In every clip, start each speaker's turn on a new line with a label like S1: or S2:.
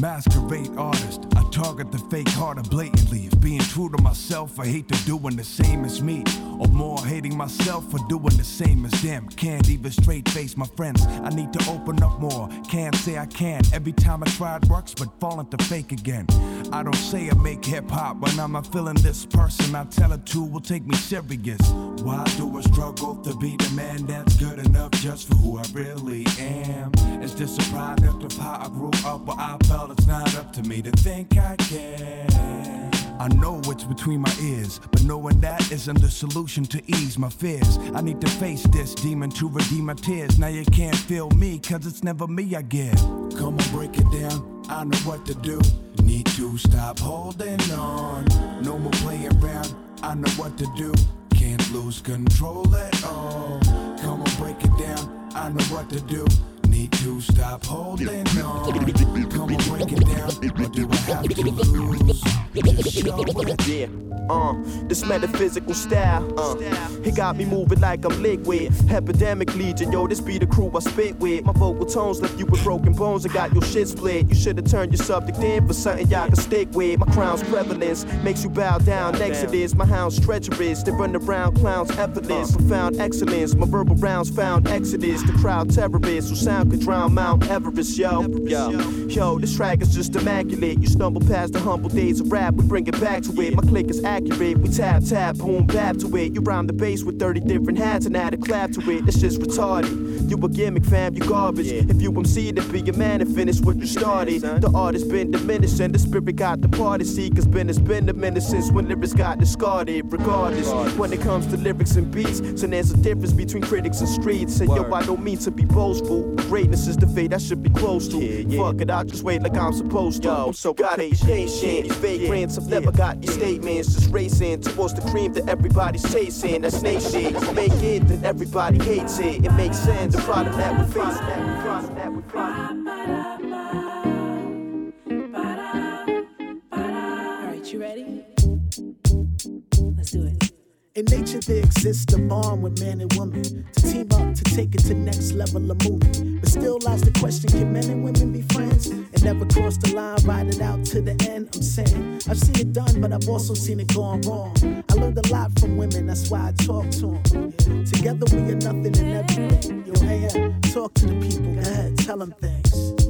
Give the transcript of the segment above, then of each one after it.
S1: Masquerade artist, I target the fake harder blatantly. If being true to myself, I hate to doing the same as me. Or more, hating myself for doing the same as them. Can't even straight face my friends. I need to open up more. Can't say I can. Every time I try it works, but fall into fake again. I don't say I make hip hop, when I'm not feeling this person I tell it to will take me serious. Why do I struggle to be the man that's good enough just for who I really am? Is this a product of how I grew up, or I felt it's not up to me to think I can? I know what's between my ears, but knowing that isn't the solution to ease my fears. I need to face this demon to redeem my tears. Now you can't feel me, cause it's never me I give. Come on, break it down. I know what to do. Need to stop holding on. No more playing around. I know what to do. Can't lose control at all. Come on, break it down. I know what to do. Need to stop holding on. Come on, break it down. Or do I have to lose? Just show it.
S2: Yeah, uh, this metaphysical style, uh, it got me moving like I'm liquid. Epidemic legion, yo, this be the crew I spit with. My vocal tones left you with broken bones and got your shit split. You should've turned your subject in for something y'all can stick with. My crown's prevalence makes you bow down. Exodus, my hound's treacherous. They run around clowns effortless. Profound excellence, my verbal rounds found exodus. The crowd terrorists who sound could drown Mount Everest, yo. Yo, yo, this track is just immaculate. You stumble past the humble days of rap, we bring it back to it. My click is accurate, we tap, tap, boom, bap to it. You rhyme the bass with 30 different hats and add a clap to it. That's just retarded. You a gimmick, fam, you garbage. If you MC, then be a man and finish what you started. The art has been diminished and the spirit got departed. See, cause been it's been a minute since when lyrics got discarded. Regardless, when it comes to lyrics and beats, so there's a difference between critics and streets. And yo, I don't mean to be boastful. But Greatness is the fate I should be close to. Fuck it, I'll just wait like I'm supposed to. Yo, so gotta be patient. These vagrants have never got these statements. Just racing towards the cream that everybody's chasing. That's snake shit. Make it, then everybody hates it. It makes sense. The problem that we face. That we face. That we face.
S3: Alright, you ready?
S4: In nature, there exists a bond with man and woman to team up to take it to next level of movement. But still lies the question: Can men and women be friends and never cross the line, ride it out to the end? I'm saying I've seen it done, but I've also seen it gone wrong. I learned a lot from women, that's why I talk to them. Together we are nothing and everything. Yo, hey, talk to the people. Go ahead, tell them things.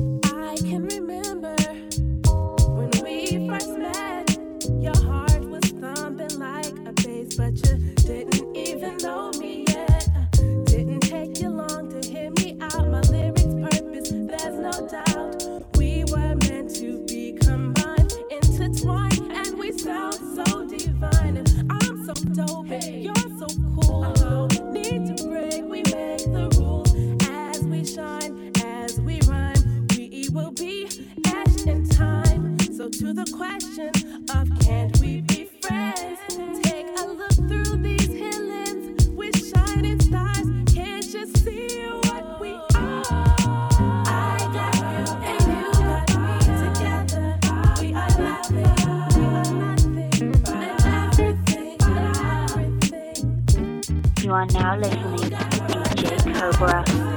S3: The question of can't we be friends? Take a look through these with shining stars. Can't you see what we are? I got you and you got me together. We are nothing, we are nothing, and everything, everything.
S5: You are now listening to DJ Cobra.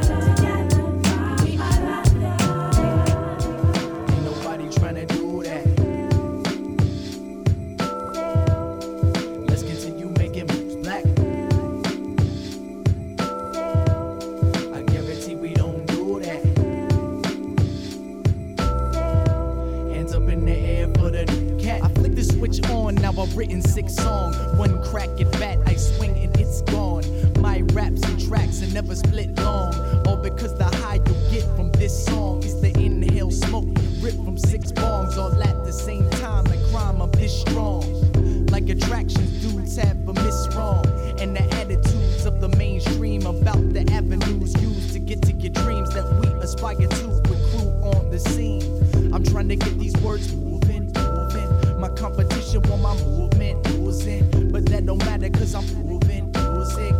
S6: Competition want my movement losing. But that don't matter cause I'm proving music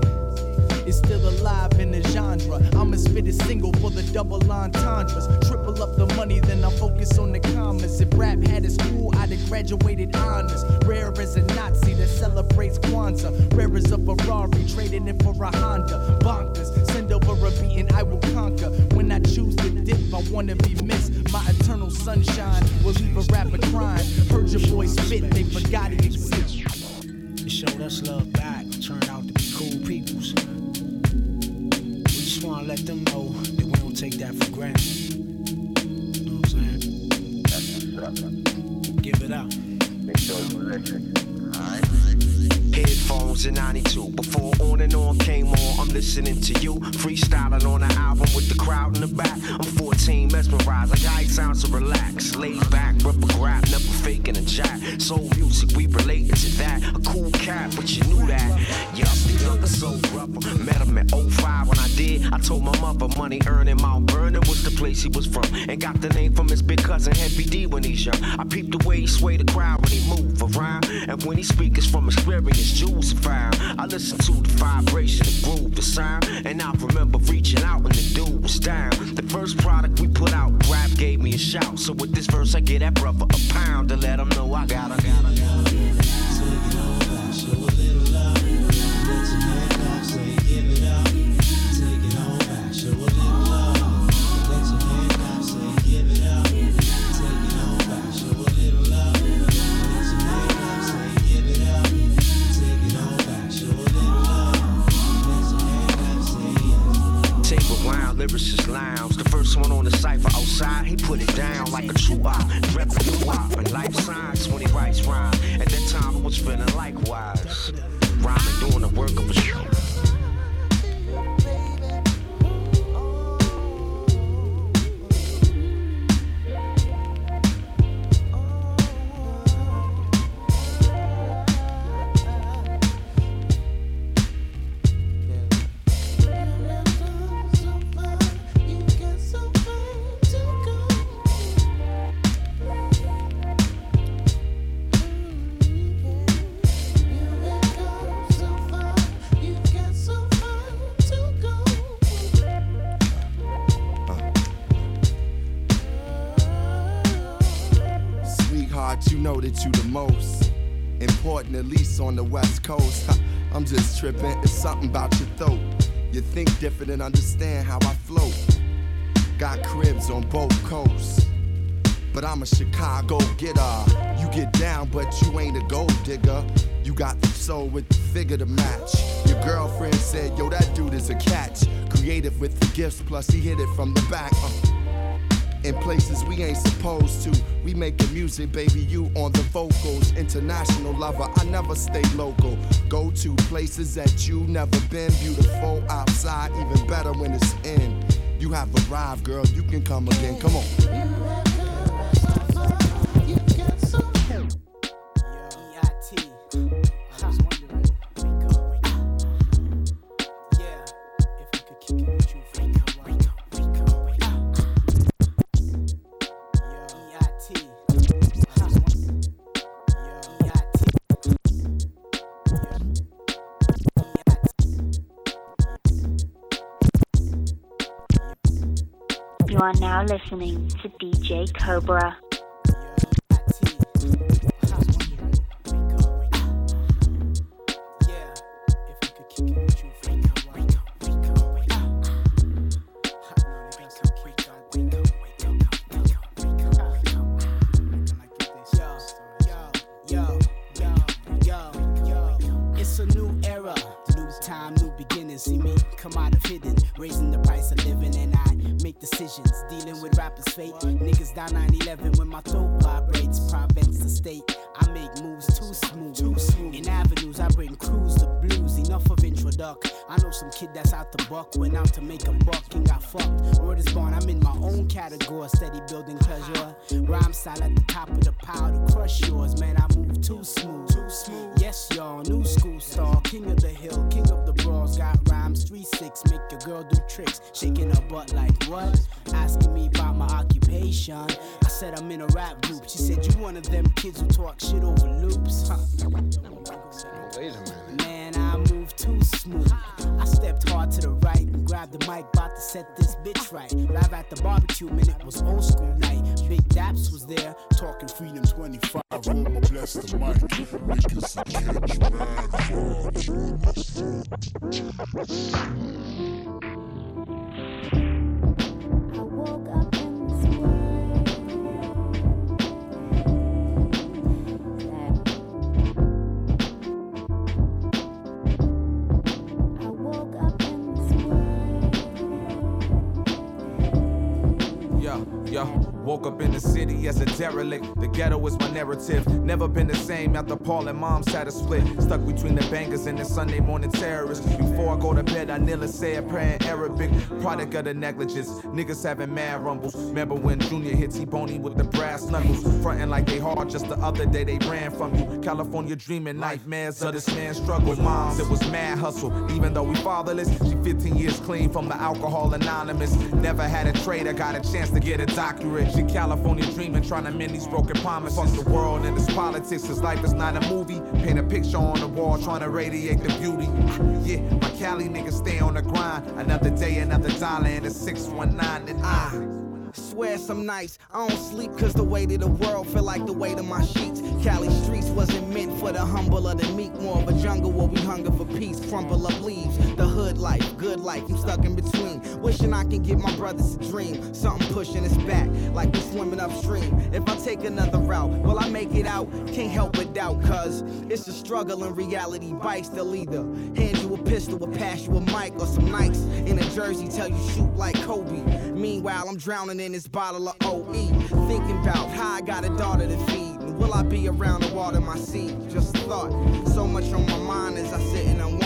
S6: is still alive in the genre. I'ma spit a single for the double entendres. Triple up the money, then I focus on the commas. If rap had a school, I'd have graduated honors. Rare as a Nazi that celebrates Kwanzaa. Rare as a Ferrari, trading it for a Honda. Bonkers, send over a beat and I will conquer. When I choose to dip, I I wanna be missed. My eternal sunshine will leave a rapper crying. Heard your boy spit, they forgot it. he exists.
S4: It showed us love back, turned out to be cool peoples. We just wanna let them know that we don't take that for granted. You know what I'm saying? Give it up.
S7: Make sure you listen. Headphones in 92. Before on and on came on, I'm listening to you. Freestyling on the album with the crowd in the back. I'm 14, mesmerized, like how it sounds so relaxed. Laid back, rubber grab, never faking a jack. Soul music, we related to that. A cool cat, but you knew that. I'm the younger soul brother. Met him at 05 when I did. I told my mother money earning Mount Vernon was the place he was from. And got the name from his big cousin Heavy D when he's young. I peeped the way he swayed the crowd when he moved around. And when he speaks, it's from experience, are I listen to the vibration, the groove, the sound. And I remember reaching out when the dude was down. The first product we put out, rap gave me a shout. So with this verse, I get that brother a pound to let him know I got got Table
S8: just tripping, it's something about your throat. You think different and understand how I float. Got cribs on both coasts. But I'm a Chicago getter. You get down, but you ain't a gold digger. You got the soul with the figure to match. Your girlfriend said, Yo, that dude is a catch. Creative with the gifts, plus he hit it from the back. Uh in places we ain't supposed to. We making music, baby, you on the vocals. International lover, I never stay local. Go to places that you never been. Beautiful outside, even better when it's in. You have arrived, girl, you can come again. Come on.
S5: Are now listening to DJ Cobra.
S4: Out of hidden, raising the price of living, and I make decisions, dealing with rappers' fate. Niggas down 9-11 when my throat vibrates, province the state. I make moves too smooth, too smooth. In avenues, I bring crews to blues. Enough of introduct. I know some kid that's out the buck, went out to make a buck and got fucked. Word is born, I'm in my own category, steady building pleasure. Rhyme style at the top of the pile to crush yours, man. I move too smooth, too smooth. Yes, y'all, new school star, king of the hill, king of the brawls, got rhymes, 3-6, make your girl do tricks, shaking her butt like what? Asking me about my occupation. I said I'm in a rap group. She said you one of them kids who talk shit over loops. Huh.
S9: Wait a minute.
S4: Man, I move too smooth. I stepped hard to the right and grabbed the mic, about to set this bitch right. Live at the barbecue, man, it was old school night. Big Daps was there, talking freedom 25.
S10: I'ma bless the mic. Niggas will catch mad
S11: derelict. The ghetto is my narrative. Never been the same after Paul and Mom's had a split. Stuck between the bangers and the Sunday morning terrorists. Before I go to bed, I kneel and say a prayer in Arabic. Product of the negligence. Niggas having mad rumbles. Remember when Junior hit T-Boney with the brass knuckles? Frontin' like they hard. Just the other day they ran from you. California dreaming nightmares of this man's struggle. With moms, it was mad hustle. Even though we fatherless, she 15 years clean from the alcohol anonymous. Never had a trade, I got a chance to get a doctorate. She California dreaming, trying to mend these broken promises. Fuck the world and its politics, cause life is not a movie. Paint a picture on the wall, trying to radiate the beauty. Yeah, my Cali niggas stay on the grind. Another day, another dollar, and a 619 and I.
S12: Swear some nights I don't sleep cause the weight of the world feel like the weight of my sheets. Cali streets wasn't meant for the humble or the meek, more of a jungle where we hunger for peace. Crumble up leaves, the hood life, good life, I'm stuck in between. Wishing I can give my brothers a dream, something pushing us back like we're swimming upstream. If I take another route, will I make it out? Can't help but doubt, cause it's a struggle in reality. Bites they'll either hand you a pistol or pass you a mic, or some Nikes in a jersey tell you shoot like Kobe. Meanwhile, I'm drowning in this bottle of OE. Thinking about how I got a daughter to feed. Will I be around to water my seed? Just thought. So much on my mind as I sit and unwind.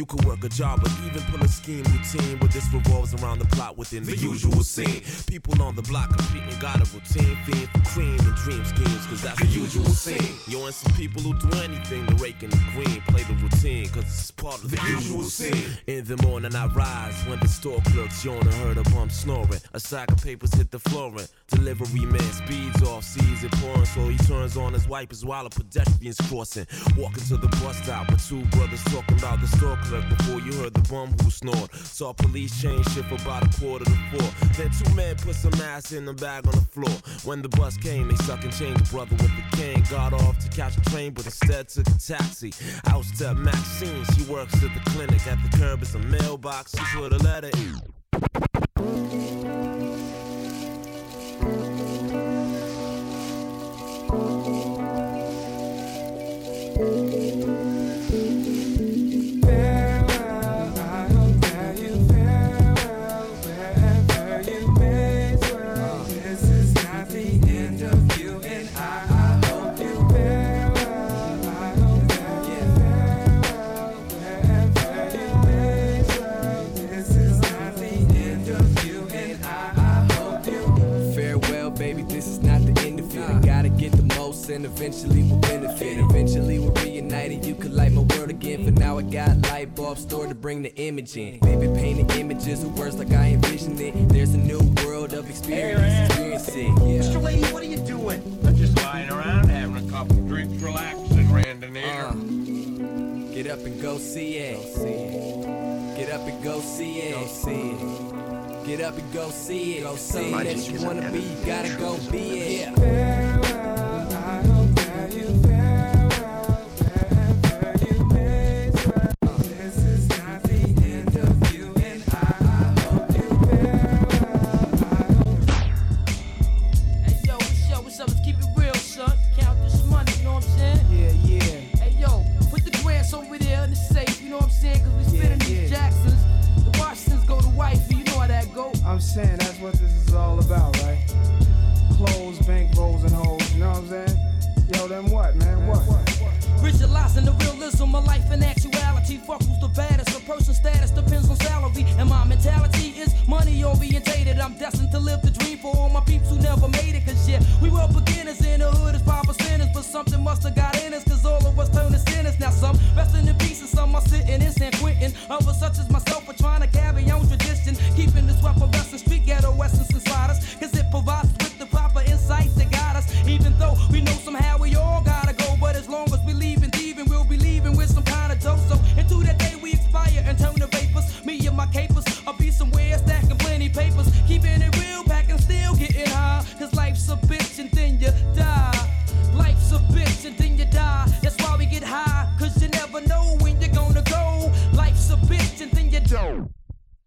S13: You could work a job, but even pull a scheme routine, but this revolves around the plot within the usual scene. People on the block competing, got a routine, fiend for cream and dream schemes, cause that's the usual scene. Yo, and some people who do anything to rake in the green, play the routine, cause it's part of the usual scene. In the morning, I rise when the store clerks yawn and heard a bump snoring. A sack of papers hit the flooring. Delivery man speeds off, sees it pouring, so he turns on his wipers while a pedestrian's crossing. Walking to the bus stop, with two brothers talking about the store clerk before you heard the bum who snored. Saw police change shift about a quarter to four. Then two men put some ass in the bag on the floor. When the bus came, they suck and chained the brother with the cane. Got off to catch a train, but instead took a taxi. Out step Maxine, she works at the clinic. At the curb is a mailbox, she put a letter.
S14: Eventually we'll benefit. Eventually we'll reunite and you could light my world again. For now I got light bulbs stored to bring the image in. Baby, painting images of words like I envisioned it. There's a new world of experience. Experience it, yeah.
S15: Mr. Lady, what are you doing? I'm just lying around, having a couple drinks, relaxing, random air.
S14: Uh, get up and go see it. Get up and go see it. Go see it. Get up and go see it. Go see
S2: My
S14: that you wanna be, you gotta go
S2: picture.
S14: be it.